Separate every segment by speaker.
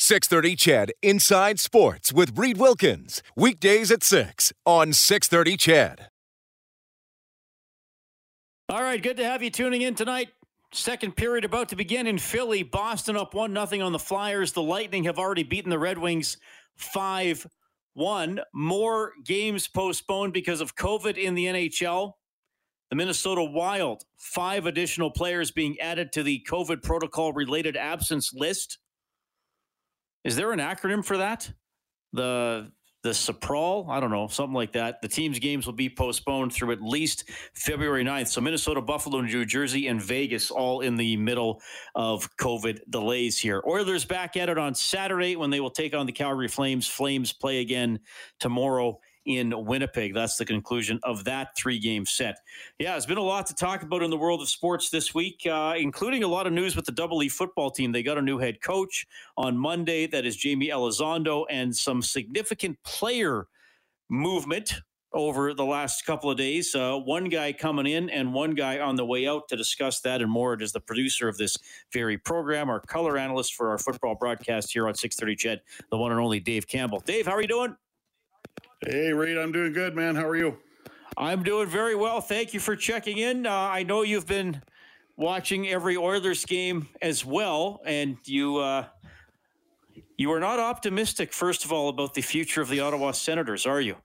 Speaker 1: 630 CHED Inside Sports with Reed Wilkins. Weekdays at 6 on 630 CHED.
Speaker 2: All right, good to have you tuning in tonight. Second period about to begin in Philly. Boston up 1 0 on the Flyers. The Lightning have already beaten the Red Wings 5 1. More games postponed because of COVID in the NHL. The Minnesota Wild, five additional players being added to the COVID protocol related absence list. Is there an acronym for that? The the Saprol, I don't know, something like that. The team's games will be postponed through at least February 9th. So Minnesota, Buffalo, New Jersey, and Vegas all in the middle of COVID delays here. Oilers back at it on Saturday when they will take on the Calgary Flames. Flames play again tomorrow in Winnipeg. That's the conclusion of that three game set. Yeah, there's been a lot to talk about in the world of sports this week, uh, including a lot of news with the Double E football team. They got a new head coach on Monday. That is Jaime Elizondo, and some significant player movement over the last couple of days. Uh, one guy coming in and one guy on the way out to discuss that and more. It is the producer of this very program, our color analyst for our football broadcast here on 630 CHED, the one and only Dave Campbell. Dave, how are you doing?
Speaker 3: Hey, Reed, I'm doing good, man. How are you?
Speaker 2: I'm doing very well. Thank you for checking in. Uh, I know you've been watching every Oilers game as well, and you uh, you are not optimistic, first of all, about the future of the Ottawa Senators, are you?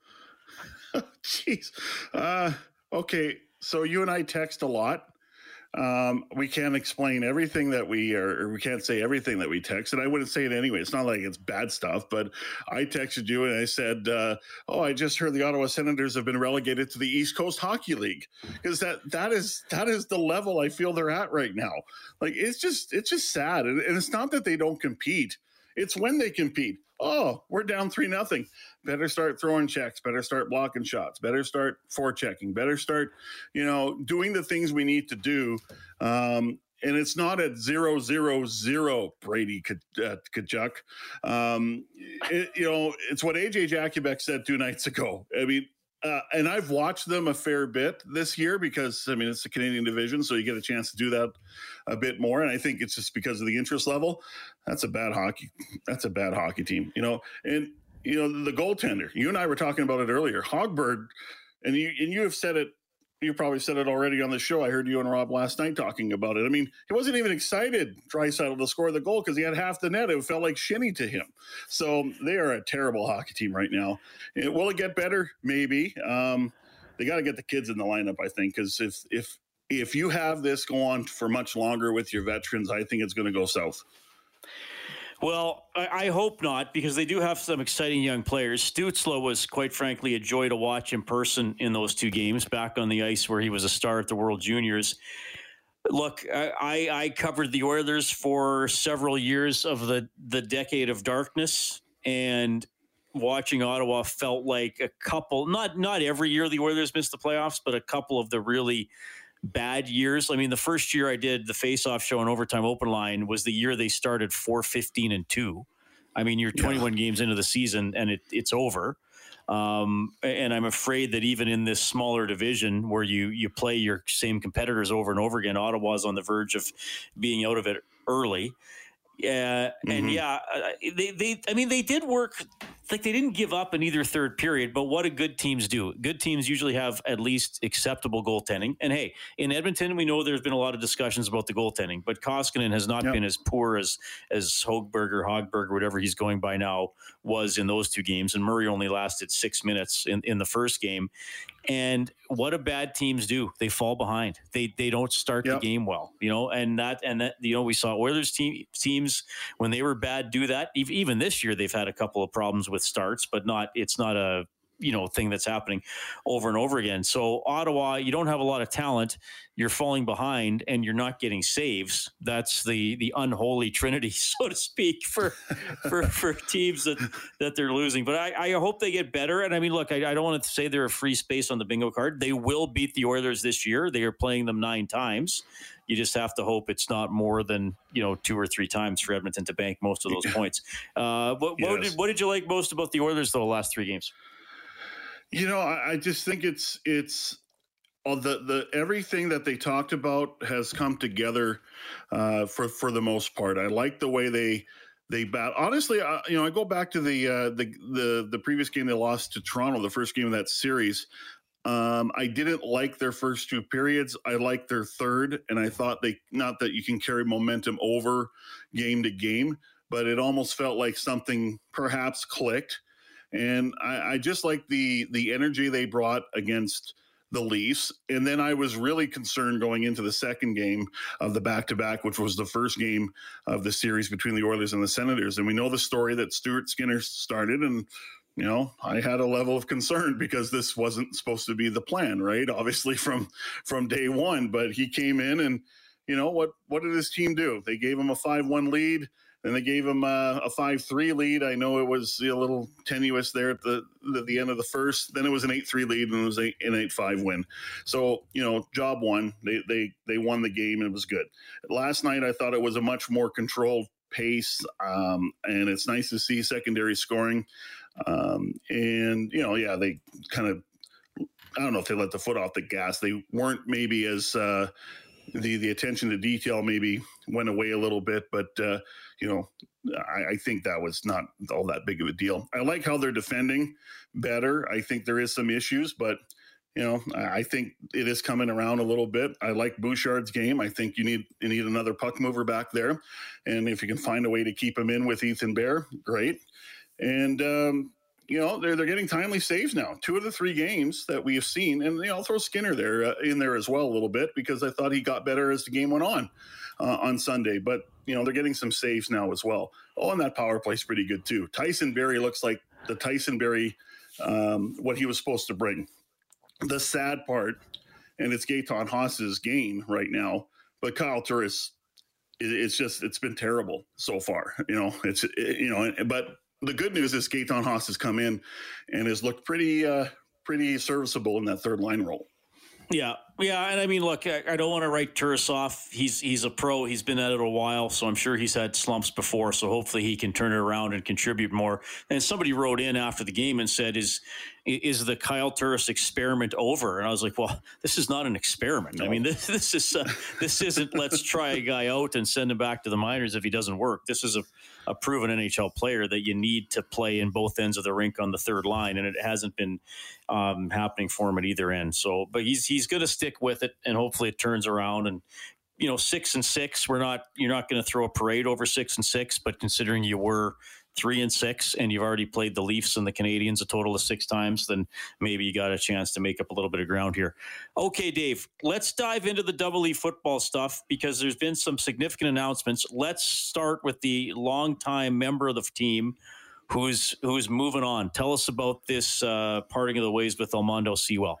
Speaker 3: Jeez. uh, okay, so you and I text a lot. Um, we can't explain everything that we are, we can't say everything that we text, and I wouldn't say it anyway. It's not like it's bad stuff, but I texted you and I said, uh, "Oh, I just heard the Ottawa Senators have been relegated to the East Coast Hockey League," because that that is that is the level I feel they're at right now. Like it's just it's just sad, and, and it's not that they don't compete; it's when they compete oh, we're down three nothing. Better start throwing checks. Better start blocking shots. Better start forechecking. Better start, you know, doing the things we need to do. Um, and it's not at zero zero zero Brady uh, Tkachuk. Um, it, you know, it's what AJ Jakubek said two nights ago. I mean, uh, and I've watched them a fair bit this year because I mean it's the Canadian division, so you get a chance to do that a bit more. And I think it's just because of the interest level. That's a bad hockey. That's a bad hockey team, you know. And you know the goaltender. You and I were talking about it earlier. Hogberg, and you and you have said it you probably said it already on the show. I heard you and Rob last night talking about it. I mean, he wasn't even excited, Draisaitl, to score the goal because he had half the net. It felt like shinny to him. So they are a terrible hockey team right now. will it get better? Maybe. Um, they got to get the kids in the lineup, I think, because if if if you have this go on for much longer with your veterans, I think it's going to go south.
Speaker 2: Well, I, I, hope not because they do have some exciting young players. Stützle was, quite frankly, a joy to watch in person in those two games back on the ice where he was a star at the World Juniors. Look, I, I covered the Oilers for several years of the, the decade of darkness, and watching Ottawa felt like a couple not not every year the Oilers missed the playoffs, but a couple of the really bad years. I mean, the first year I did the face-off show and overtime open line was the year they started 4-15 and 2. I mean, you're 21 yeah. games into the season and it, it's over. Um, and I'm afraid that even in this smaller division where you you play your same competitors over and over again, Ottawa's on the verge of being out of it early. Yeah, mm-hmm. and yeah, they they I mean they did work like they didn't give up in either third period, but what do good teams do? Good teams usually have at least acceptable goaltending. And hey, in Edmonton, we know there's been a lot of discussions about the goaltending, but Koskinen has not yep. been as poor as as Hogberg or Hogberg or whatever he's going by now was in those two games. And Murray only lasted six minutes in, in the first game. And what do bad teams do? They fall behind. They they don't start yep. the game well, you know. And that and that you know we saw Oilers team teams when they were bad do that. Even this year they've had a couple of problems with starts, but not it's not a you know thing that's happening over and over again. So Ottawa, you don't have a lot of talent. You're falling behind, and you're not getting saves. That's the the unholy trinity, so to speak, for for for teams that that they're losing. But I, I hope they get better. And I mean, look, I, I don't want to say they're a free space on the bingo card. They will beat the Oilers this year. They are playing them nine times. You just have to hope it's not more than you know two or three times for Edmonton to bank most of those points. Uh, what, yes. what, did, what did you like most about the Oilers the last three games?
Speaker 3: You know, I, I just think it's it's all the the everything that they talked about has come together uh, for for the most part. I like the way they they bat. Honestly, uh, you know, I go back to the uh, the the the previous game they lost to Toronto, the first game of that series. Um, I didn't like their first two periods. I liked their third, and I thought they not that you can carry momentum over game to game, but it almost felt like something perhaps clicked. And I, I just like the the energy they brought against the Leafs. And then I was really concerned going into the second game of the back to back, which was the first game of the series between the Oilers and the Senators. And we know the story that Stuart Skinner started, and you know, I had a level of concern because this wasn't supposed to be the plan, right? Obviously from from day one, but he came in and you know what what did his team do? They gave him a 5-1 lead, and they gave him a, a 5-3 lead. I know it was a little tenuous there at the at the end of the first. Then it was an 8-3 lead and it was an 8-5 win. So, you know, job one. They they they won the game and it was good. Last night I thought it was a much more controlled pace um, and it's nice to see secondary scoring. Um, and you know, yeah, they kind of I don't know if they let the foot off the gas. They weren't maybe as uh, the the attention to detail maybe went away a little bit, but uh, you know, I, I, think that was not all that big of a deal. I like how they're defending better. I think there is some issues, but you know, I think it is coming around a little bit. I like Bouchard's game. I think you need you need another puck mover back there, and if you can find a way to keep him in with Ethan Bear, great. And um, you know they're they're getting timely saves now. Two of the three games that we have seen, and you know, throw Skinner there uh, in there as well a little bit because I thought he got better as the game went on uh, on Sunday. But you know they're getting some saves now as well. Oh, and that power play's pretty good too. Tyson Barrie looks like the Tyson Barrie, um, what he was supposed to bring. The sad part, and it's Gaetan Haas's game right now, but Kyle Turris it's just it's been terrible so far. You know, it's you know, but the good news is Gaetan Haas has come in and has looked pretty uh, pretty serviceable in that third line role.
Speaker 2: Yeah, yeah, and I mean, look, I, I don't want to write Turris off. He's he's a pro. He's been at it a while, so I'm sure he's had slumps before. So hopefully he can turn it around and contribute more. And somebody wrote in after the game and said, "Is is the Kyle Turris experiment over?" And I was like, "Well, this is not an experiment. No. I mean, this this is uh, this isn't let's try a guy out and send him back to the minors if he doesn't work. This is a a proven NHL player that you need to play in both ends of the rink on the third line, and it hasn't been um, happening for him at either end. So, but he's he's going to stick with it, and hopefully it turns around. And you know, six and six, we're not you're not going to throw a parade over six and six, but considering you were three and six, and you've already played the Leafs and the Canadiens a total of six times, then maybe you got a chance to make up a little bit of ground here. Okay, Dave, let's dive into the double E football stuff because there's been some significant announcements. Let's start with the longtime member of the team who's who's moving on. Tell us about this uh, parting of the ways with Almondo Sewell.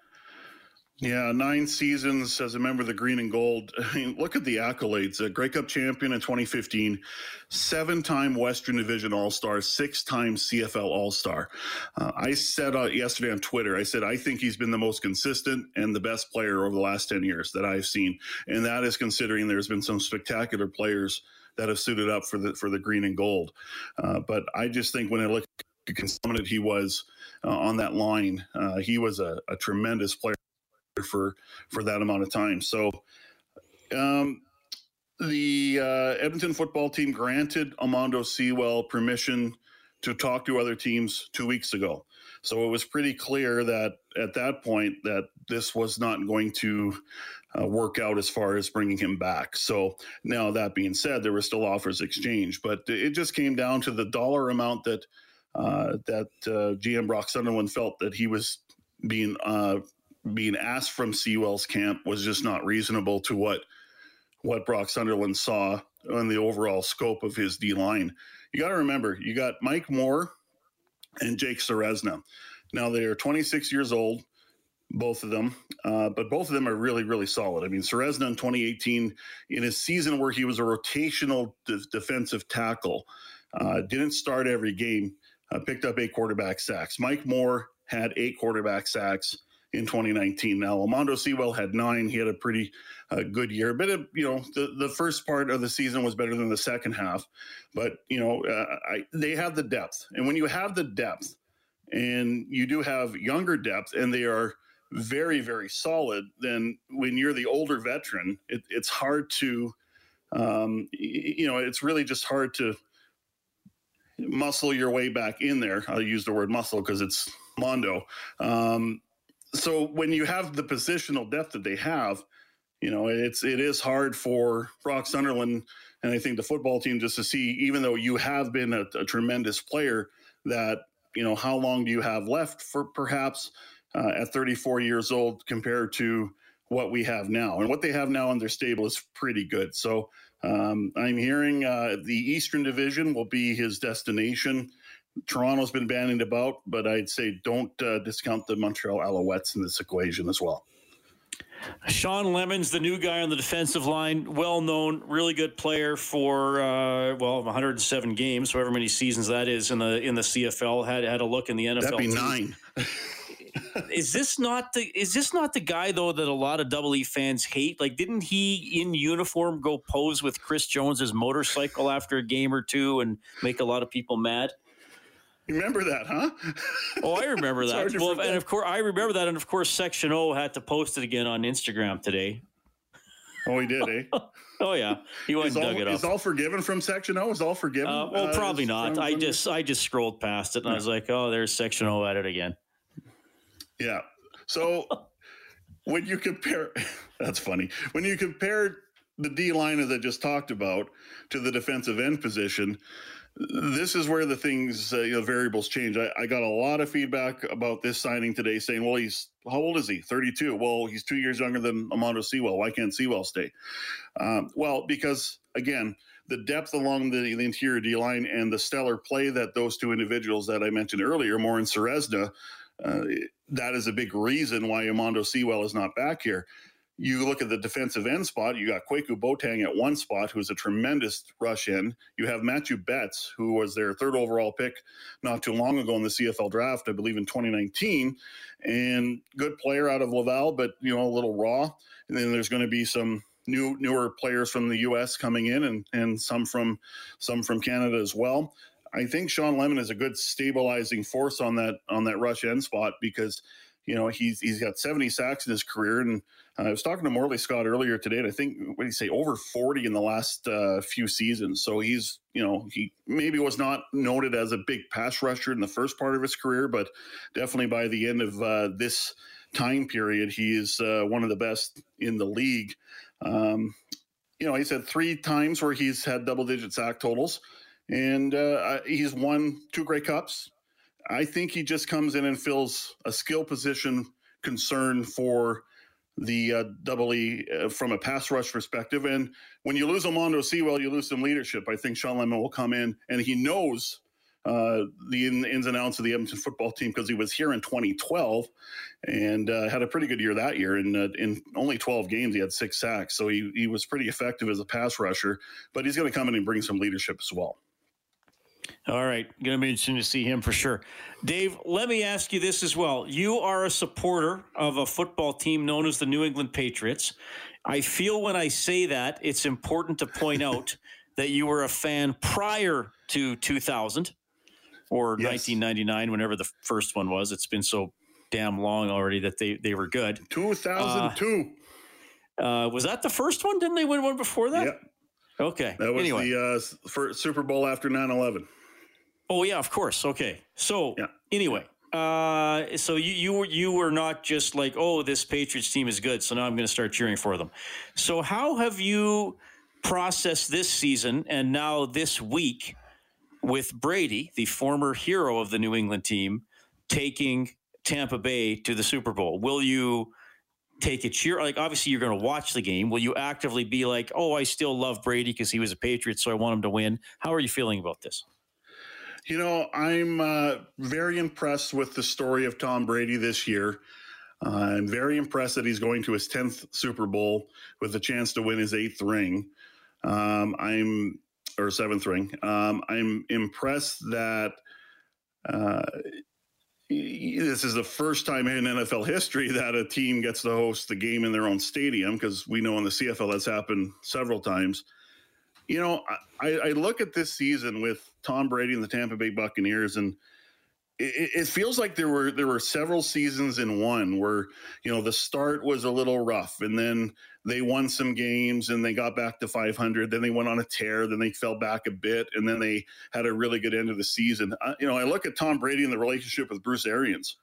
Speaker 3: Yeah, nine seasons as a member of the Green and Gold. I mean, look at the accolades: a Grey Cup champion in 2015, seven-time Western Division All-Star, six-time CFL All-Star. Uh, I said uh, yesterday on Twitter, I said I think he's been the most consistent and the best player over the last 10 years that I've seen, and that is considering there's been some spectacular players that have suited up for the for the Green and Gold. Uh, but I just think when I look at how he was uh, on that line, uh, he was a, a tremendous player for for that amount of time. So um, the uh, Edmonton football team granted Almondo Sewell permission to talk to other teams two weeks ago. So it was pretty clear that at that point that this was not going to uh, work out as far as bringing him back. So now that being said, there were still offers exchanged, but it just came down to the dollar amount that uh, that uh, GM Brock Sunderland felt that he was being uh, being asked from Sewell's camp was just not reasonable to what what Brock Sunderland saw on the overall scope of his D line. You got to remember, you got Mike Moore and Jake Ceresna. Now they are 26 years old, both of them, uh, but both of them are really, really solid. I mean, Ceresna in 2018, in a season where he was a rotational de- defensive tackle, uh, didn't start every game, uh, picked up eight quarterback sacks. Mike Moore had eight quarterback sacks in 2019. Now, Almondo Sewell had nine. He had a pretty uh, good year, but you know, the, the first part of the season was better than the second half. But you know, uh, I, they have the depth, and when you have the depth, and you do have younger depth, and they are very, very solid, then when you're the older veteran, it, it's hard to, um, you know, it's really just hard to muscle your way back in there. I'll use the word muscle because it's Mondo. Um, so when you have the positional depth that they have, you know, it's it is hard for Brock Sunderland and I think the football team just to see, even though you have been a, a tremendous player, that you know how long do you have left for perhaps uh, at 34 years old compared to what we have now and what they have now in their stable is pretty good. So um, I'm hearing uh, the Eastern Division will be his destination. Toronto's been banning about, but I'd say don't uh, discount the Montreal Alouettes in this equation as well.
Speaker 2: Shawn Lemons, the new guy on the defensive line, well known, really good player for uh, well 107 games, however many seasons that is in the in the CFL. Had had a look in the NFL.
Speaker 3: That'd be nine.
Speaker 2: is this not the is this not the guy though that a lot of Double E fans hate? Like, didn't he in uniform go pose with Chris Jones's motorcycle after a game or two and make a lot of people mad?
Speaker 3: You remember that, huh?
Speaker 2: Oh, I remember that. Well, and of course, I remember that, and of course, Section O had to post it again on Instagram today.
Speaker 3: Oh, he did, eh?
Speaker 2: oh yeah, he went
Speaker 3: is
Speaker 2: and
Speaker 3: all,
Speaker 2: dug it up.
Speaker 3: Is all forgiven from Section O? Is all forgiven?
Speaker 2: Uh, well, uh, probably not. I just I just scrolled past it and yeah. I was like, oh, there's Section O at it again.
Speaker 3: Yeah. So when you compare, that's funny. When you compare the D line as I just talked about to the defensive end position, this is where the things uh, you know variables change. I, I, got a lot of feedback about this signing today, saying, "Well, he's how old is he? Thirty-two. Well, he's two years younger than Almondo Sewell. Why can't Sewell stay?" Um, well, because again, the depth along the, the interior D line and the stellar play that those two individuals that I mentioned earlier, Moore and Ceresna, uh, that is a big reason why Almondo Sewell is not back here you look at the defensive end spot, you got Kwaku Boateng at one spot, who's a tremendous rush in. You have Matthew Betts, who was their third overall pick not too long ago in the CFL draft, I believe in 2019, and good player out of Laval, but you know, a little raw. And then there's going to be some new newer players from the US coming in and and some from some from Canada as well. I think Shawn Lemon is a good stabilizing force on that on that rush end spot because you know he's he's got 70 sacks in his career and I was talking to Morley Scott earlier today, and I think what did he say over 40 in the last uh, few seasons. So he's, you know, he maybe was not noted as a big pass rusher in the first part of his career, but definitely by the end of uh, this time period, he is uh, one of the best in the league. Um, you know, he's had three times where he's had double digit sack totals, and uh, he's won two Grey Cups. I think he just comes in and fills a skill position concern for the uh, double E uh, from a pass rush perspective. And when you lose Almondo Sewell, you lose some leadership. I think Shawn Lemon will come in and he knows uh, the in, ins and outs of the Edmonton football team because he was here in 2012 and uh, had a pretty good year that year. In uh, in only 12 games, he had six sacks, so he he was pretty effective as a pass rusher. But he's going to come in and bring some leadership as well.
Speaker 2: All right. Going to be interesting to see him for sure. Dave, let me ask you this as well. You are a supporter of a football team known as the New England Patriots. I feel when I say that, it's important to point out that you were a fan prior to 2000 or yes. 1999, whenever the first one was. It's been so damn long already that they, they were good.
Speaker 3: 2002.
Speaker 2: Uh, uh, was that the first one? Didn't they win one before that?
Speaker 3: Yep.
Speaker 2: Okay.
Speaker 3: That was
Speaker 2: anyway.
Speaker 3: the uh, first Super Bowl after 9 11.
Speaker 2: Oh yeah, of course. Okay. So yeah. anyway, uh, so you you were you were not just like, oh, this Patriots team is good, so now I'm going to start cheering for them. So how have you processed this season and now this week with Brady, the former hero of the New England team, taking Tampa Bay to the Super Bowl? Will you? Take a cheer like obviously you're going to watch the game will you actively be like oh i still love brady because he was a patriot so i want him to win how are you feeling about this
Speaker 3: You know, I'm uh, very impressed with the story of Tom Brady this year. Uh, I'm very impressed that he's going to his 10th Super Bowl with a chance to win his eighth ring. Um, I'm, or seventh ring. Um, I'm impressed that uh, this is the first time in NFL history that a team gets to host the game in their own stadium because we know in the CFL that's happened several times. You know, I, I look at this season with Tom Brady and the Tampa Bay Buccaneers, and it, it, feels like there were there were several seasons in one where you know the start was a little rough, and then they won some games and they got back to 500. Then they went on a tear. Then they fell back a bit, and then they had a really good end of the season. I, you know, I look at Tom Brady and the relationship with Bruce Arians,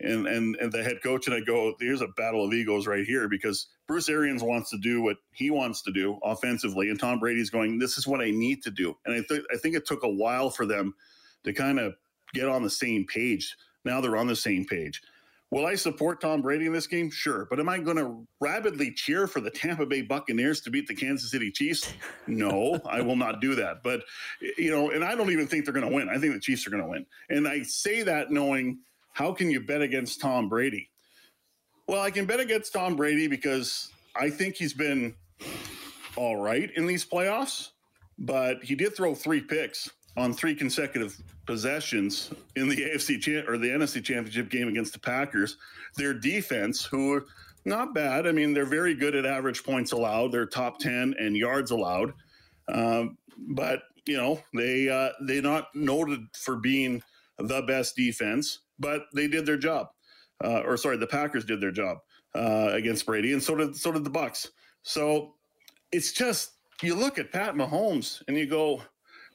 Speaker 3: and and and the head coach, and I go, "There's a battle of egos right here," because Bruce Arians wants to do what he wants to do offensively, and Tom Brady's going, "This is what I need to do." And I think I think it took a while for them to kind of get on the same page. Now they're on the same page. Will I support Tom Brady in this game? Sure. But am I going to rapidly cheer for the Tampa Bay Buccaneers to beat the Kansas City Chiefs? No, I will not do that. But, you know, and I don't even think they're going to win. I think the Chiefs are going to win. And I say that knowing how can you bet against Tom Brady? Well, I can bet against Tom Brady because I think he's been all right in these playoffs, but he did throw three picks on three consecutive possessions in the AFC cha- or the NFC Championship game against the Packers. Their defense, who are not bad, I mean, they're very good at average points allowed. They're top ten and yards allowed, um, but you know they uh, they're not noted for being the best defense, but they did their job. Uh, or sorry, the Packers did their job uh, against Brady, and so did so did the Bucs. So it's just you look at Pat Mahomes and you go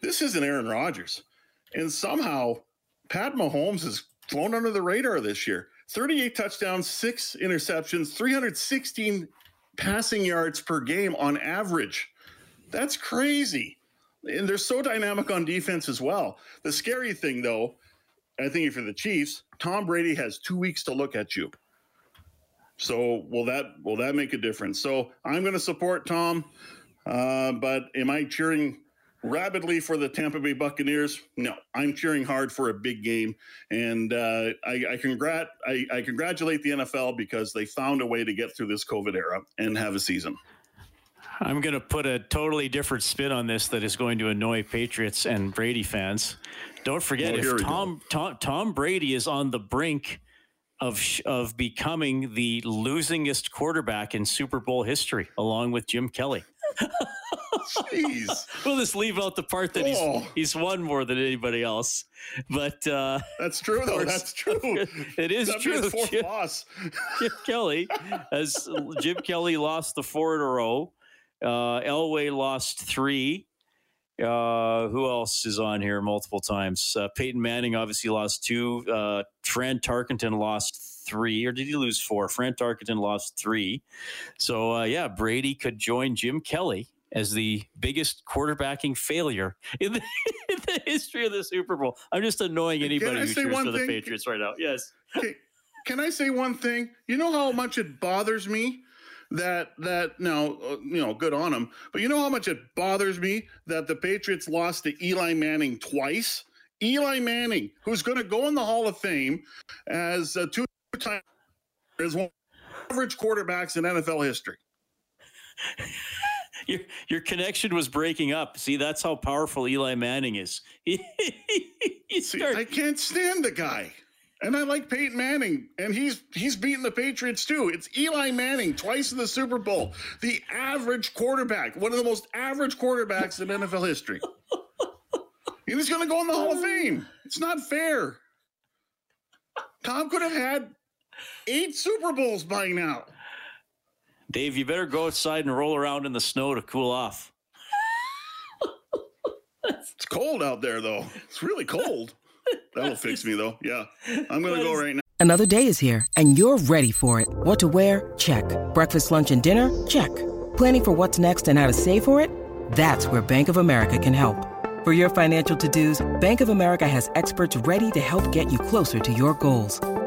Speaker 3: this isn't Aaron Rodgers. And somehow Pat Mahomes has flown under the radar this year. 38 touchdowns, six interceptions, 316 passing yards per game on average. That's crazy. And they're so dynamic on defense as well. The scary thing, though, I think for the Chiefs, Tom Brady has two weeks to look at you. So will that will that make a difference? So I'm going to support Tom, uh, but am I cheering rabidly for the Tampa Bay Buccaneers. No, I'm cheering hard for a big game, and uh, I, I, congrat I, I congratulate the NFL because they found a way to get through this COVID era and have a season.
Speaker 2: I'm going to put a totally different spin on this that is going to annoy Patriots and Brady fans. Don't forget, oh, if Tom, Tom Tom Brady is on the brink of of becoming the losingest quarterback in Super Bowl history, along with Jim Kelly. Jeez. we'll just leave out the part that oh. he's he's won more than anybody else. But uh,
Speaker 3: that's true, though. That's true.
Speaker 2: it is
Speaker 3: That'd
Speaker 2: true.
Speaker 3: Fourth Jim, loss.
Speaker 2: Jim Kelly, as Jim Kelly lost the four in a row. Uh, Elway lost three. Uh, who else is on here multiple times? Uh, Peyton Manning obviously lost two. Uh, Fran Tarkenton lost three, or did he lose four? Fran Tarkenton lost three. So uh, yeah, Brady could join Jim Kelly as the biggest quarterbacking failure in the, in the history of the Super Bowl. I'm just annoying anybody who cheers for the Patriots right now. Yes.
Speaker 3: Can, can I say one thing? You know how much it bothers me that that now uh, you know good on them, but you know how much it bothers me that the Patriots lost to Eli Manning twice. Eli Manning, who's going to go in the Hall of Fame as a two-time as one average quarterbacks in NFL history
Speaker 2: your your connection was breaking up. See, that's how powerful Eli Manning is.
Speaker 3: See, I can't stand the guy. And I like Peyton Manning, and he's he's beaten the Patriots too. It's Eli Manning twice in the Super Bowl, the average quarterback, one of the most average quarterbacks in NFL history. he's going to go in the Hall of Fame. It's not fair. Tom could have had eight Super Bowls by now.
Speaker 2: Dave, you better go outside and roll around in the snow to cool off.
Speaker 3: it's cold out there, though. It's really cold. That'll fix me, though. Yeah. I'm going to go right now.
Speaker 4: Another day is here, and you're ready for it. What to wear? Check. Breakfast, lunch, and dinner? Check. Planning for what's next and how to save for it? That's where Bank of America can help. For your financial to dos, Bank of America has experts ready to help get you closer to your goals.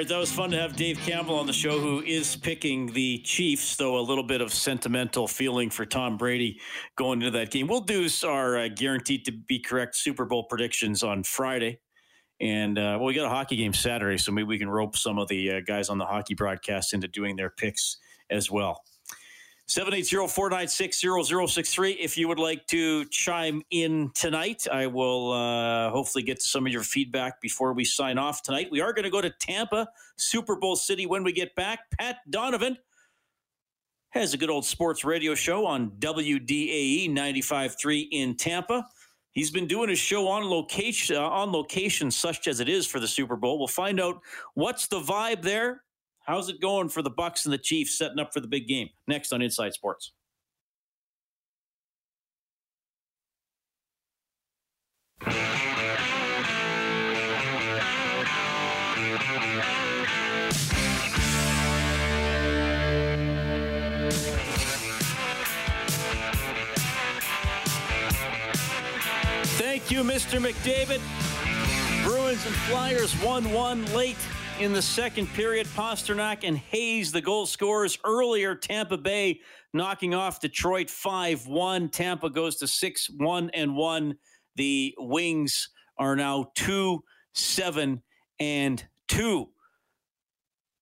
Speaker 2: Right, that was fun to have Dave Campbell on the show, who is picking the Chiefs, though a little bit of sentimental feeling for Tom Brady going into that game. We'll do our uh, guaranteed to be correct Super Bowl predictions on Friday. And uh, well, we got a hockey game Saturday, so maybe we can rope some of the uh, guys on the hockey broadcast into doing their picks as well. 780-496-0063 if you would like to chime in tonight i will uh, hopefully get some of your feedback before we sign off tonight. We are going to go to tampa super bowl city. When we get back pat donovan has a good old sports radio show on wdae 95.3 in tampa. He's been doing his show on location uh, on location such as it is for the super bowl. We'll find out what's the vibe there How's it going for the Bucs and the Chiefs setting up for the big game? Next on Inside Sports. Thank you, Mr. McDavid. Bruins and Flyers 1 1 late in the second period. Pastrnak and Hayes, the goal scorers earlier. Tampa Bay knocking off Detroit 5 1. Tampa goes to 6 1 and 1. The Wings are now 2 7 and 2.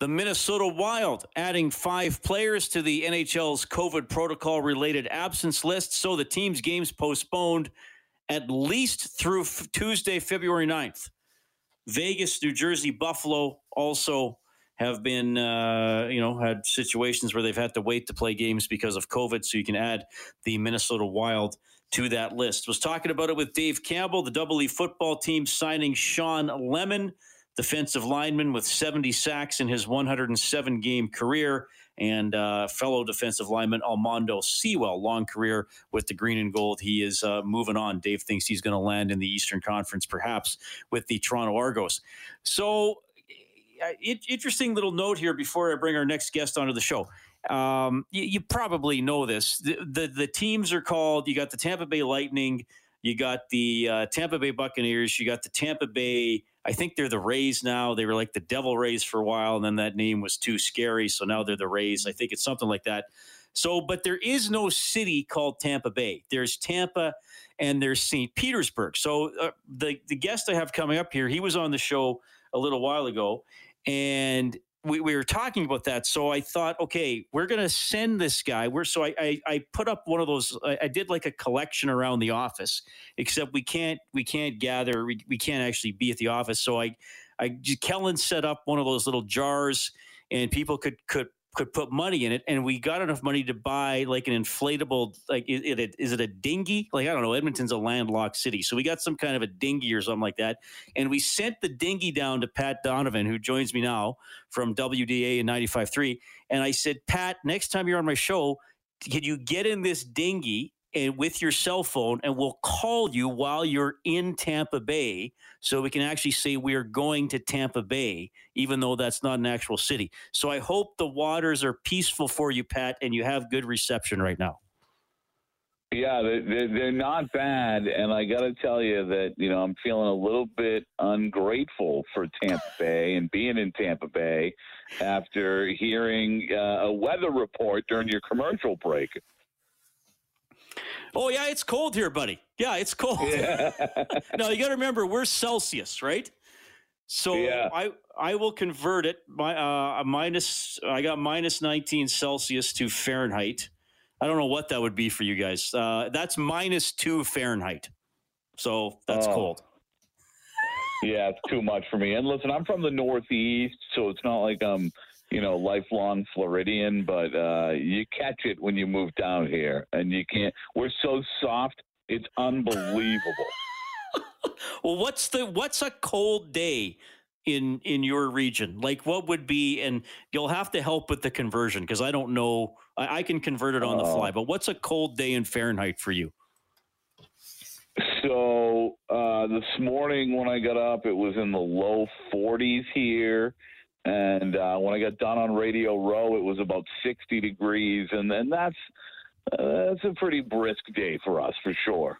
Speaker 2: The Minnesota Wild adding five players to the NHL's COVID protocol related absence list. So the team's games postponed at least through f- Tuesday, February 9th. Vegas, New Jersey, Buffalo also have been, uh, you know, had situations where they've had to wait to play games because of COVID. So you can add the Minnesota Wild to that list. Was talking about it with Dave Campbell, the Double E football team signing Shawn Lemon, defensive lineman with 70 sacks in his 107 game career and uh, fellow defensive lineman Almondo Sewell, long career with the green and gold. He is uh, moving on. Dave thinks he's going to land in the Eastern Conference, perhaps with the Toronto Argos. So, it, interesting little note here before I bring our next guest onto the show. Um, you, you, probably know this. The, the, the teams are called. You got the Tampa Bay Lightning. You got the uh, Tampa Bay Buccaneers. You got the Tampa Bay I think they're the Rays now. They were like the Devil Rays for a while, and then that name was too scary. So now they're the Rays. I think it's something like that. So, but there is no city called Tampa Bay. There's Tampa and there's St. Petersburg. So uh, the the guest I have coming up here, he was on the show a little while ago, and we, we were talking about that. So I thought, okay, we're going to send this guy. We're so I, I, I put up one of those. I, I, did like a collection around the office, except we can't we can't gather. We, we can't actually be at the office. So I I Kellen set up one of those little jars, and people could could could put money in it, and we got enough money to buy like an inflatable, like is it, is it a dinghy? Like I don't know, Edmonton's a landlocked city, so we got some kind of a dinghy or something like that, and we sent the dinghy down to Pat Donovan, who joins me now from WDAE 95.3, and I said, Pat, next time you're on my show, can you get in this dinghy and with your cell phone, and we'll call you while you're in Tampa Bay, so we can actually say we are going to Tampa Bay, even though that's not an actual city. So I hope the waters are peaceful for you, Pat, and you have good reception right now.
Speaker 5: Yeah, they're, they're not bad, and I got to tell you that you know I'm feeling a little bit ungrateful for Tampa Bay and being in Tampa Bay after hearing uh, a weather report during your commercial break.
Speaker 2: Oh yeah, it's cold here, buddy. Yeah, it's cold. Yeah. no, you got to remember we're Celsius, right? So yeah. I I will convert it my uh minus I got minus 19 Celsius to Fahrenheit. I don't know what that would be for you guys. Uh, that's minus two Fahrenheit. So that's oh. cold.
Speaker 5: Yeah, it's too much for me. And listen, I'm from the Northeast, so it's not like I'm you know, lifelong Floridian, but uh, you catch it when you move down here, and you can't. We're so soft, it's unbelievable.
Speaker 2: well, what's the what's a cold day in in your region? Like, what would be? And you'll have to help with the conversion because I don't know. I, I, can convert it on the fly, but what's a cold day in Fahrenheit for you?
Speaker 5: So uh, this morning when I got up, it was in the low 40s here. And uh, when I got done on Radio Row, it was about 60 degrees, and then that's uh, that's a pretty brisk day for us for sure.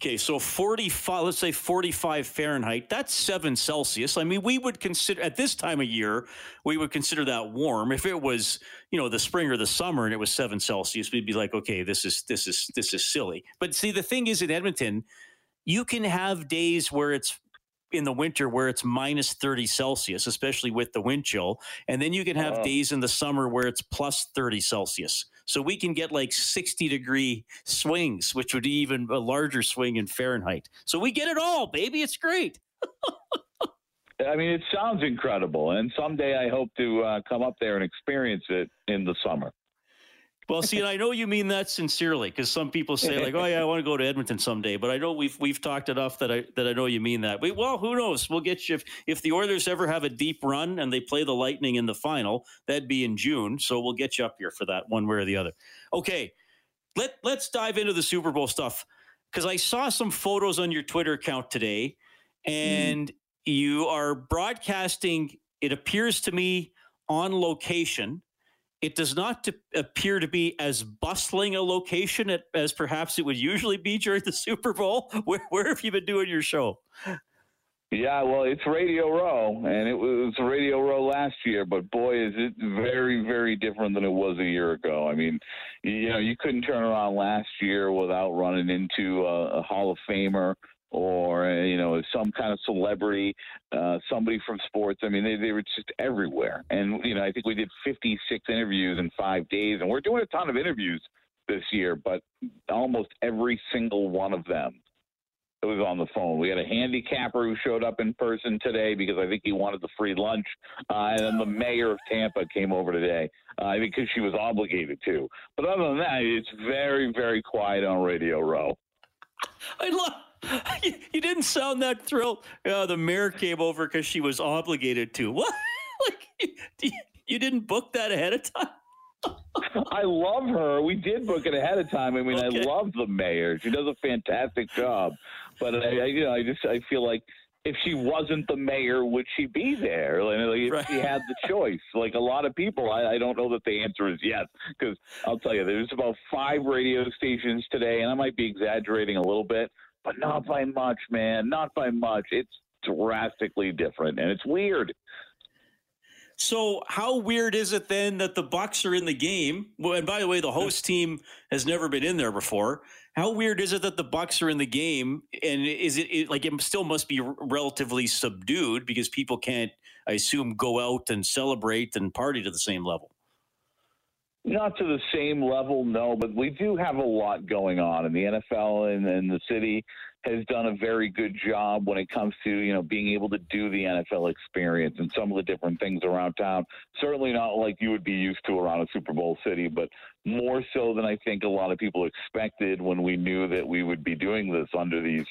Speaker 2: Okay, so 45, let's say 45 Fahrenheit, that's 7 Celsius. I mean, we would consider, at this time of year, we would consider that warm. If it was, you know, the spring or the summer and it was 7 Celsius, we'd be like, okay, this is, this is, this is silly. But see, the thing is in Edmonton, you can have days where it's in the winter where it's minus 30 Celsius, especially with the wind chill. And then you can have days in the summer where it's plus 30 Celsius. So we can get like 60 degree swings, which would be even a larger swing in Fahrenheit. So we get it all, baby. It's great.
Speaker 5: I mean, it sounds incredible. And someday I hope to uh, come up there and experience it in the summer.
Speaker 2: Well, see, and I know you mean that sincerely because some people say like, "Oh yeah, I want to go to Edmonton someday," but I know we've we've talked enough that I that I know you mean that. We, well, who knows? We'll get you if if the Oilers ever have a deep run and they play the Lightning in the final, that'd be in June. So we'll get you up here for that one way or the other. Okay, let let's dive into the Super Bowl stuff because I saw some photos on your Twitter account today, and mm. you are broadcasting. It appears to me on location it does not to appear to be as bustling a location as perhaps it would usually be during the Super Bowl. Where, where have you been doing your show?
Speaker 5: Yeah, well, it's Radio Row, and it was Radio Row last year, but boy, is it very, very different than it was a year ago. I mean, you know, you couldn't turn around last year without running into a, a Hall of Famer or you know some kind of celebrity, uh, somebody from sports. I mean, they, they were just everywhere. And you know, I think we did 56 interviews in five days, and we're doing a ton of interviews this year, but almost every single one of them it was on the phone. We had a handicapper who showed up in person today because I think he wanted the free lunch, uh, and then the mayor of Tampa came over today uh, because she was obligated to. But other than that, it's very, very quiet on Radio Row.
Speaker 2: I love you, you didn't sound that thrilled. Uh, the mayor came over because she was obligated to. What? like you, you didn't book that ahead of time?
Speaker 5: I love her. We did book it ahead of time. I mean, okay. I love the mayor. She does a fantastic job. But I, I, you know, I just I feel like if she wasn't the mayor, would she be there? Like, if right. she had the choice, like a lot of people, I, I don't know that the answer is yes. Because I'll tell you, there's about five radio stations today, and I might be exaggerating a little bit, but not by much, man. Not by much. It's drastically different, and it's weird.
Speaker 2: So, how weird is it then that the Bucs are in the game? Well, and by the way, the host team has never been in there before. How weird is it that the Bucs are in the game? And is it, it like it still must be relatively subdued because people can't, I assume, go out and celebrate and party to the same level?
Speaker 5: Not to the same level, no, but we do have a lot going on, and the NFL and, and the city has done a very good job when it comes to you know being able to do the NFL experience and some of the different things around town. Certainly not like you would be used to around a Super Bowl city, but more so than I think a lot of people expected when we knew that we would be doing this under these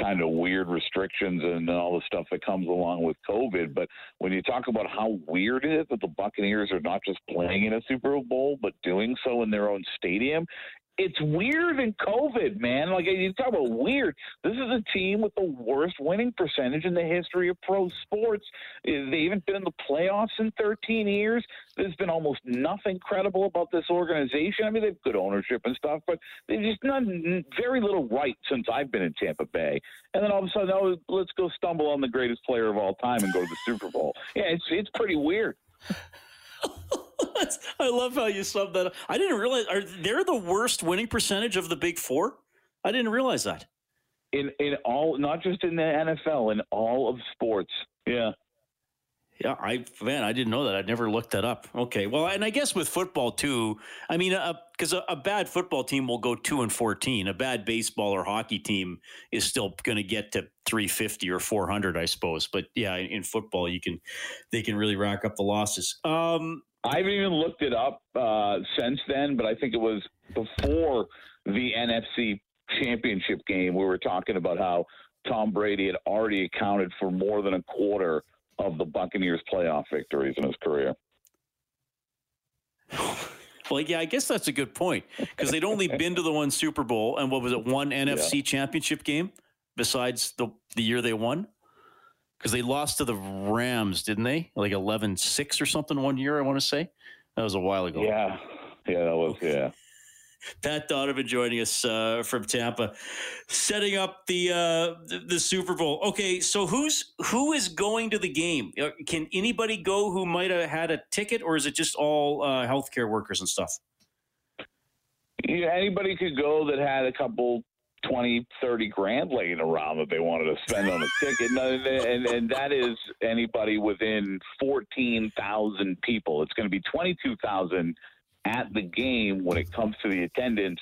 Speaker 5: kind of weird restrictions and all the stuff that comes along with COVID. But when you talk about how weird it is that the Buccaneers are not just playing in a Super Bowl, but doing so in their own stadium, it's weird in COVID, man. Like you talk about weird. This is a team with the worst winning percentage in the history of pro sports. Eh, they haven't been in the playoffs in 13 years. There's been almost nothing credible about this organization. I mean, they've good ownership and stuff, but they've just done very little right since I've been in Tampa Bay. And then all of a sudden, oh, let's go stumble on the greatest player of all time and go to the Super Bowl. Yeah, it's it's pretty weird.
Speaker 2: I love how you summed that up. I didn't realize are they're the worst winning percentage of the big four? I didn't realize that.
Speaker 5: In in all not just in the NFL, in all of sports. Yeah.
Speaker 2: Yeah, I man, I didn't know that. I'd never looked that up. Okay, well, and I guess with football too. I mean, because a, a, a, bad football team will go two and fourteen. A bad baseball or hockey team is still going to get to three fifty or four hundred, I suppose. But yeah, in, in, football, you can they can really rack up the losses. Um,
Speaker 5: I haven't even looked it up uh, since then, but I think it was before the NFC Championship game. We were talking about how Tom Brady had already accounted for more than a quarter of the Buccaneers playoff victories in his career.
Speaker 2: Well, yeah, I guess that's a good point because they'd only been to the one Super Bowl and what was it, one NFC yeah. championship game besides the the year they won? Because they lost to the Rams, didn't they? Like 11 6 or something one year, I want to say. That was a while ago.
Speaker 5: Yeah. Yeah, that was, yeah.
Speaker 2: Pat Donovan joining us uh, from Tampa, setting up the, uh, the, the Super Bowl. Okay, so who's who is going to the game? Uh, can anybody go who might have had a ticket, or is it just all uh, healthcare workers and stuff?
Speaker 5: Yeah, anybody could go that had a couple 20, 30 grand laying around that they wanted to spend on a ticket. And, and, and that is anybody within 14,000 people. It's going to be 22,000 at the game when it comes to the attendance.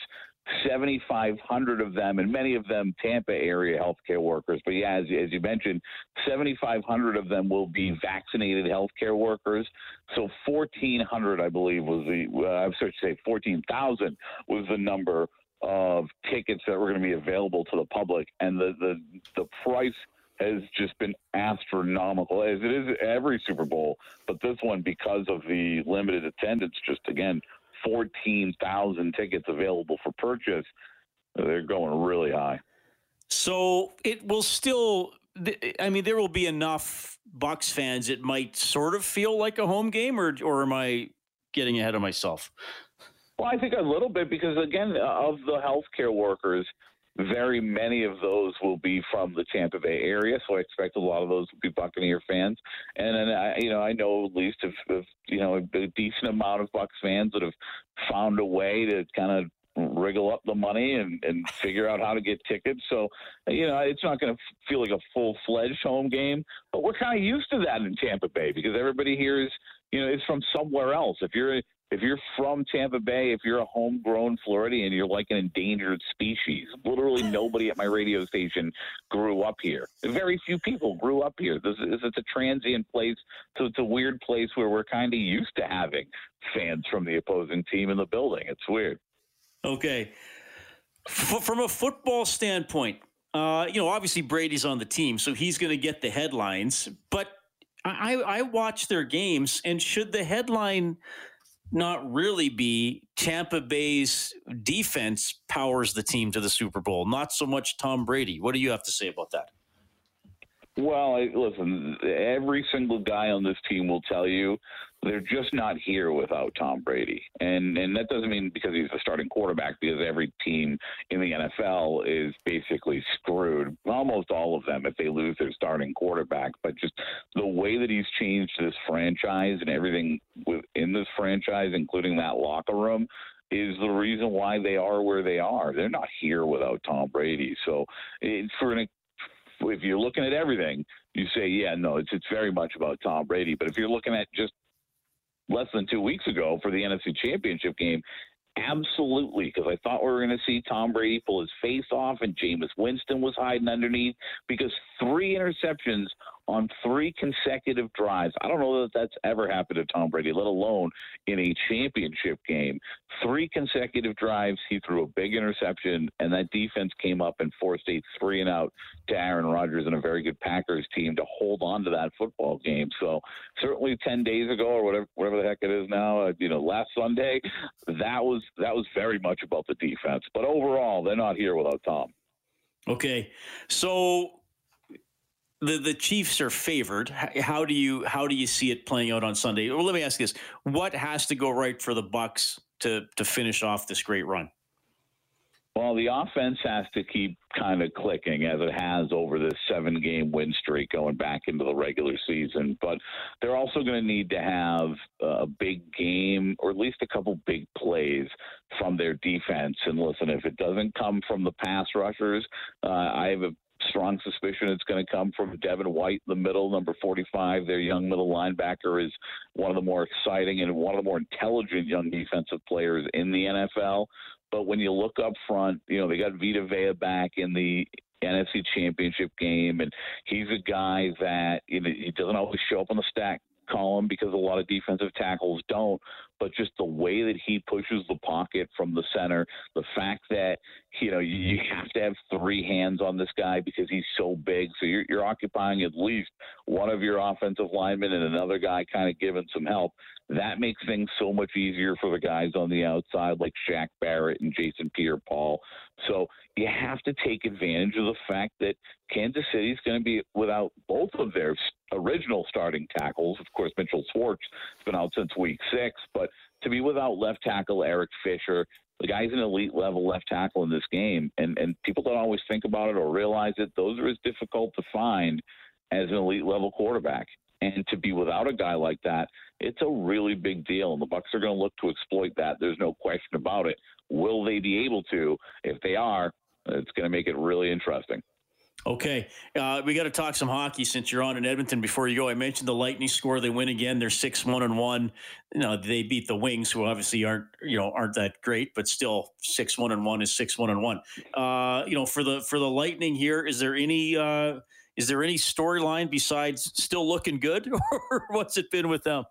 Speaker 5: 7,500 of them, and many of them Tampa area healthcare workers. But yeah, as, as you mentioned, 7,500 of them will be vaccinated healthcare workers. So 1,400, I believe, was the, uh, I'm sorry to say 14,000 was the number of tickets that were going to be available to the public. And the, the, the price has just been astronomical, as it is every Super Bowl. But this one, because of the limited attendance, just again, 14,000 tickets available for purchase. They're going really high.
Speaker 2: So it will still, I mean, there will be enough Bucs fans. It might sort of feel like a home game, or or am I getting ahead of myself?
Speaker 5: Well, I think a little bit because again, of the healthcare workers, very many of those will be from the Tampa Bay area, so I expect a lot of those will be Buccaneer fans. And then I, you know, I know at least of, of you know a decent amount of Bucs fans that have found a way to kind of wriggle up the money and, and figure out how to get tickets. So, you know, it's not going to feel like a full fledged home game, but we're kind of used to that in Tampa Bay because everybody here is, you know, is from somewhere else. If you're if you're from Tampa Bay, if you're a homegrown Floridian, you're like an endangered species. Literally nobody at my radio station grew up here. Very few people grew up here. This is it's a transient place, so it's a weird place where we're kind of used to having fans from the opposing team in the building. It's weird.
Speaker 2: Okay, F- from a football standpoint, uh, you know, obviously Brady's on the team, so he's going to get the headlines. But I, I watch their games, and should the headline not really be Tampa Bay's defense powers the team to the Super Bowl, not so much Tom Brady. What do you have to say about that?
Speaker 5: Well, listen, every single guy on this team will tell you they're just not here without Tom Brady. And and that doesn't mean because he's the starting quarterback because every team in the NFL is basically screwed. Almost all of them if they lose their starting quarterback, but just the way that he's changed this franchise and everything within this franchise including that locker room is the reason why they are where they are. They're not here without Tom Brady. So, it, for an if you're looking at everything, you say, yeah, no, it's it's very much about Tom Brady. But if you're looking at just less than two weeks ago for the NFC Championship game, absolutely, because I thought we were going to see Tom Brady pull his face off and Jameis Winston was hiding underneath because three interceptions on three consecutive drives. I don't know that that's ever happened to Tom Brady, let alone in a championship game. Three consecutive drives, he threw a big interception, and that defense came up and forced a three and out to Aaron Rodgers and a very good Packers team to hold on to that football game. So certainly ten days ago or whatever whatever the heck it is now, uh, you know, last Sunday, that was that was very much about the defense. But overall, they're not here without Tom.
Speaker 2: Okay, so the the Chiefs are favored. How do you how do you see it playing out on Sunday? Well, let me ask you this: What has to go right for the Bucs to to finish off this great run?
Speaker 5: Well, the offense has to keep kind of clicking as it has over this seven game win streak going back into the regular season. But they're also going to need to have a big game or at least a couple big plays from their defense. And listen, if it doesn't come from the pass rushers, uh, I have a strong suspicion it's going to come from Devin White the middle, number 45. Their young middle linebacker is one of the more exciting and one of the more intelligent young defensive players in the NFL. But when you look up front, you know, they got Vita Vea back in the NFC Championship game, and he's a guy that you know he doesn't always show up on the stack column because a lot of defensive tackles don't, but just the way that he pushes the pocket from the center, the fact that you know, you have to have three hands on this guy because he's so big. So you're, you're occupying at least one of your offensive linemen and another guy kind of giving some help. That makes things so much easier for the guys on the outside like Shaq Barrett and Jason Pierre Paul. So you have to take advantage of the fact that Kansas City is going to be without both of their original starting tackles. Of course, Mitchell Schwartz has been out since week six, but to be without left tackle Eric Fisher, the guy's an elite level left tackle in this game, and and people don't always think about it or realize it. Those are as difficult to find as an elite level quarterback. And to be without a guy like that, it's a really big deal. And the Bucs are going to look to exploit that. There's no question about it. Will they be able to? If they are, it's going to make it really interesting.
Speaker 2: Okay, uh, we got to talk some hockey since you're on in Edmonton. Before you go, I mentioned the Lightning score. They win again. They're six one and one. You know they beat the Wings, who obviously aren't you know aren't that great, but still six one and one is six one and one. Uh, you know for the for the Lightning here, is there any uh, is there any storyline besides still looking good, or what's it been with them?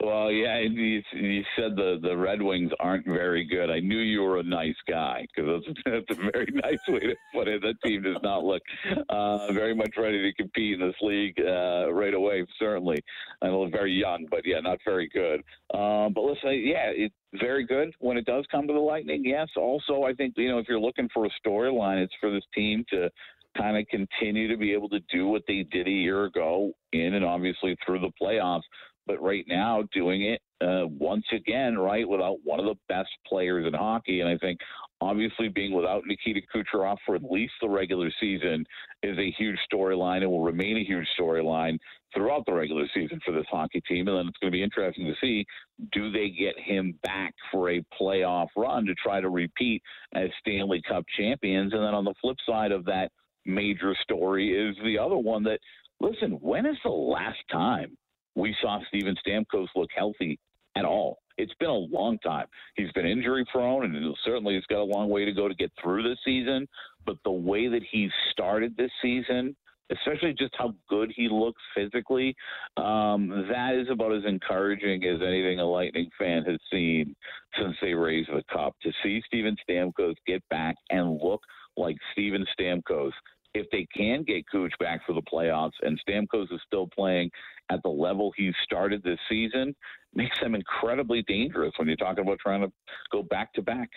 Speaker 5: Well, yeah, you, you said the the Red Wings aren't very good. I knew you were a nice guy because that's, that's, a very nice way to put it. That team does not look uh, very much ready to compete in this league uh, right away. Certainly, I know very young, but yeah, not very good. Um, but listen, yeah, it's very good when it does come to the Lightning. Yes. Also, I think you know if you're looking for a storyline, it's for this team to kind of continue to be able to do what they did a year ago in and obviously through the playoffs but right now doing it uh, once again, right, without one of the best players in hockey. And I think obviously being without Nikita Kucherov for at least the regular season is a huge storyline and will remain a huge storyline throughout the regular season for this hockey team. And then it's going to be interesting to see do they get him back for a playoff run to try to repeat as Stanley Cup champions. And then on the flip side of that major story is the other one that, listen, when is the last time we saw Steven Stamkos look healthy at all. It's been a long time. He's been injury prone, and certainly he's got a long way to go to get through this season. But the way that he started this season, especially just how good he looks physically, um, that is about as encouraging as anything a Lightning fan has seen since they raised the cup. To see Steven Stamkos get back and look like Steven Stamkos if they can get Cooch back for the playoffs and Stamkos is still playing at the level he started this season, makes them incredibly dangerous when you're talking about trying to go back to back.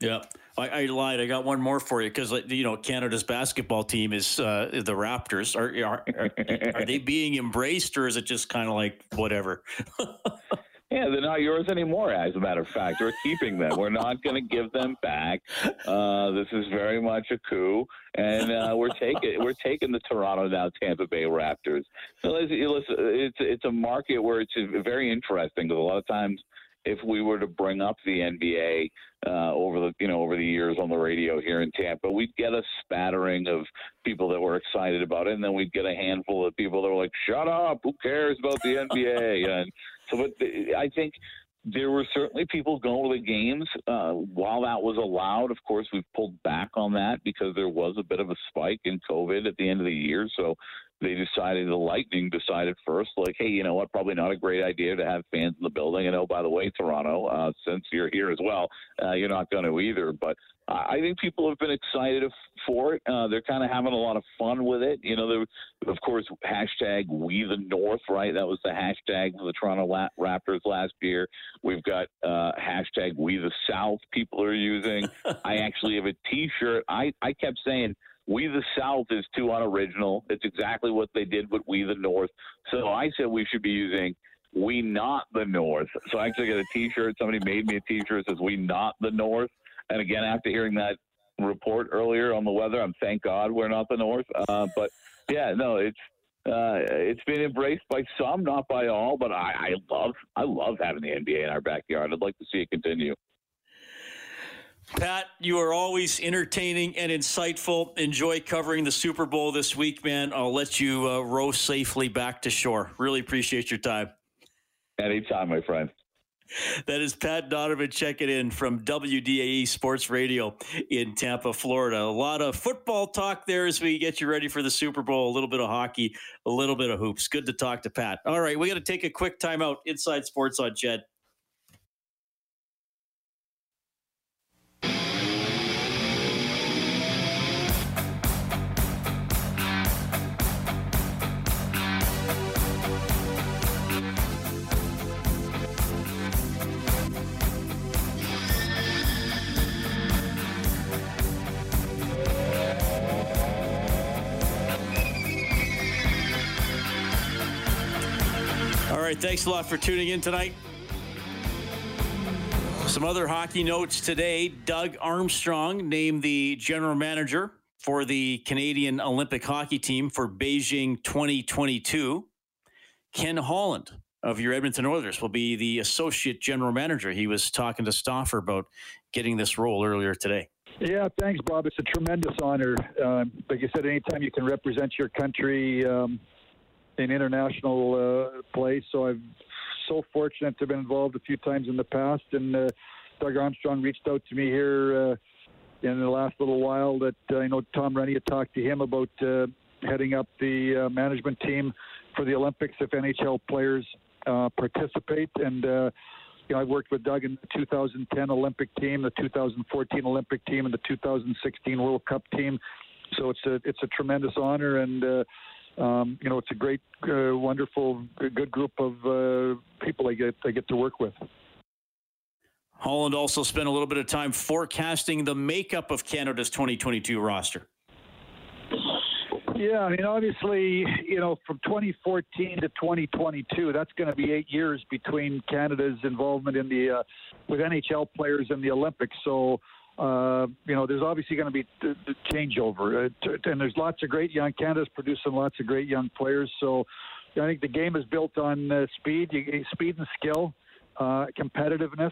Speaker 2: Yeah, I, I, lied. I got one more for you because you know Canada's basketball team is uh, the Raptors. Are, are, are, are they being embraced or is it just kind of like whatever?
Speaker 5: Yeah, they're not yours anymore. As a matter of fact, we're keeping them. We're not going to give them back. Uh, this is very much a coup, and uh, we're taking we're taking the Toronto now Tampa Bay Raptors. So listen, it's it's a market where it's very interesting because a lot of times if we were to bring up the NBA uh, over the you know over the years on the radio here in Tampa, we'd get a spattering of people that were excited about it, and then we'd get a handful of people that were like, "Shut up! Who cares about the NBA?" and so, but I think there were certainly people going to the games uh, while that was allowed. Of course, we've pulled back on that because there was a bit of a spike in COVID at the end of the year. So they decided, the Lightning decided first, like, hey, you know what, probably not a great idea to have fans in the building. And oh, by the way, Toronto, uh, since you're here as well, uh, you're not going to either. But I think people have been excited for it. Uh, they're kind of having a lot of fun with it. You know, there, of course, hashtag We the North, right? That was the hashtag for the Toronto La- Raptors last year. We've got uh, hashtag We the South. People are using. I actually have a T-shirt. I I kept saying. We the South is too unoriginal. It's exactly what they did with We the North. So I said we should be using We Not the North. So I actually got a T-shirt. Somebody made me a T-shirt that says We Not the North. And again, after hearing that report earlier on the weather, I'm thank God we're not the North. Uh, but yeah, no, it's uh, it's been embraced by some, not by all. But I, I love I love having the NBA in our backyard. I'd like to see it continue.
Speaker 2: Pat, you are always entertaining and insightful. Enjoy covering the Super Bowl this week, man. I'll let you uh, row safely back to shore. Really appreciate your time.
Speaker 5: Anytime, my friend.
Speaker 2: That is Pat Donovan checking in from WDAE Sports Radio in Tampa, Florida. A lot of football talk there as we get you ready for the Super Bowl. A little bit of hockey, a little bit of hoops. Good to talk to Pat. All right, we got to take a quick timeout. Inside Sports on CHED. Right, thanks a lot for tuning in tonight. Some other hockey notes today. Doug Armstrong named the general manager for the Canadian Olympic hockey team for Beijing 2022. Ken Holland of your Edmonton Oilers will be the associate general manager. He was talking to Stauffer about getting this role earlier today.
Speaker 6: Yeah, thanks, Bob. It's a tremendous honor. Uh, like you said, anytime you can represent your country um, in international uh, place, so I'm so fortunate to have been involved a few times in the past. And uh, Doug Armstrong reached out to me here uh, in the last little while. That uh, I know Tom Renney had talked to him about uh, heading up the uh, management team for the Olympics if NHL players uh, participate. And uh, you know, I worked with Doug in the 2010 Olympic team, the 2014 Olympic team, and the 2016 World Cup team. So it's a it's a tremendous honor, and uh, um, you know, it's a great, uh, wonderful, good group of uh, people I get I get to work with.
Speaker 2: Holland also spent a little bit of time forecasting the makeup of Canada's 2022 roster.
Speaker 6: Yeah, I mean, obviously, you know, from 2014 to 2022, that's going to be eight years between Canada's involvement in the uh, with NHL players in the Olympics. So, uh, you know, there's obviously going to be the, changeover, uh, and there's lots of great young Canada's producing lots of great young players. So, I think the game is built on uh, speed, speed and skill, uh, competitiveness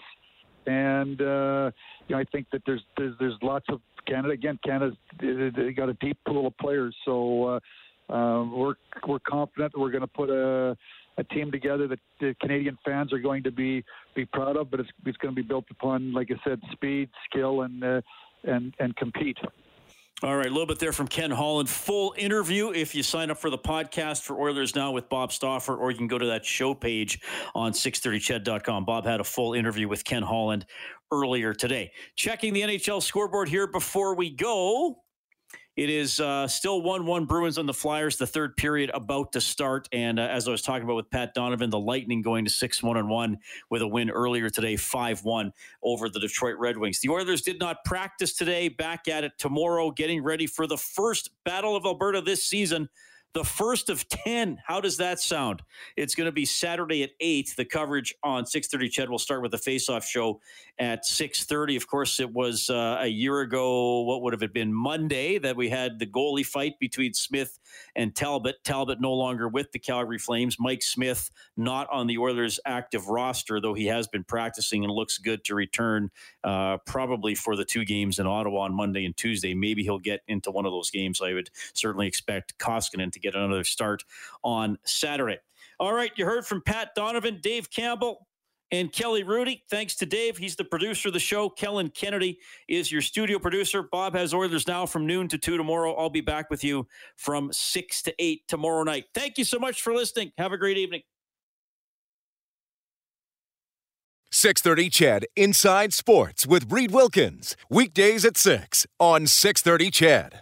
Speaker 6: and uh, you know I think that there's there's there's lots of Canada again. Canada's they got a deep pool of players, so uh, uh, we're we're confident that we're going to put a a team together that the Canadian fans are going to be be proud of. But it's it's going to be built upon, like I said, speed, skill, and uh, and and compete.
Speaker 2: All right, a little bit there from Ken Holland. Full interview if you sign up for the podcast for Oilers Now with Bob Stauffer, or you can go to that show page on 630ched.com. Bob had a full interview with Ken Holland earlier today. Checking the NHL scoreboard here before we go. It is uh, still 1 1 Bruins on the Flyers, the third period about to start. And uh, as I was talking about with Pat Donovan, the Lightning going to 6 1 and 1 with a win earlier today, 5 1 over the Detroit Red Wings. The Oilers did not practice today, back at it tomorrow, getting ready for the first Battle of Alberta this season the first of 10. How does that sound? It's going to be Saturday at 8. The coverage on 6.30 Ched will start with the face-off show at 6.30. Of course, it was uh, a year ago, what would have it been, Monday, that we had the goalie fight between Smith and Talbot. Talbot no longer with the Calgary Flames. Mike Smith not on the Oilers' active roster, though he has been practicing and looks good to return uh, probably for the two games in Ottawa on Monday and Tuesday. Maybe he'll get into one of those games. I would certainly expect Koskinen to get another start on Saturday. All right, you heard from Pat Donovan, Dave Campbell, and Kelly Rudy. Thanks to Dave. He's the producer of the show. Kellen Kennedy is your studio producer. Bob has Oilers now from noon to 2 tomorrow. I'll be back with you from 6 to 8 tomorrow night. Thank you so much for listening. Have a great evening.
Speaker 1: 630 CHED Inside Sports with Reid Wilkins. Weekdays at 6 on 630 Ched.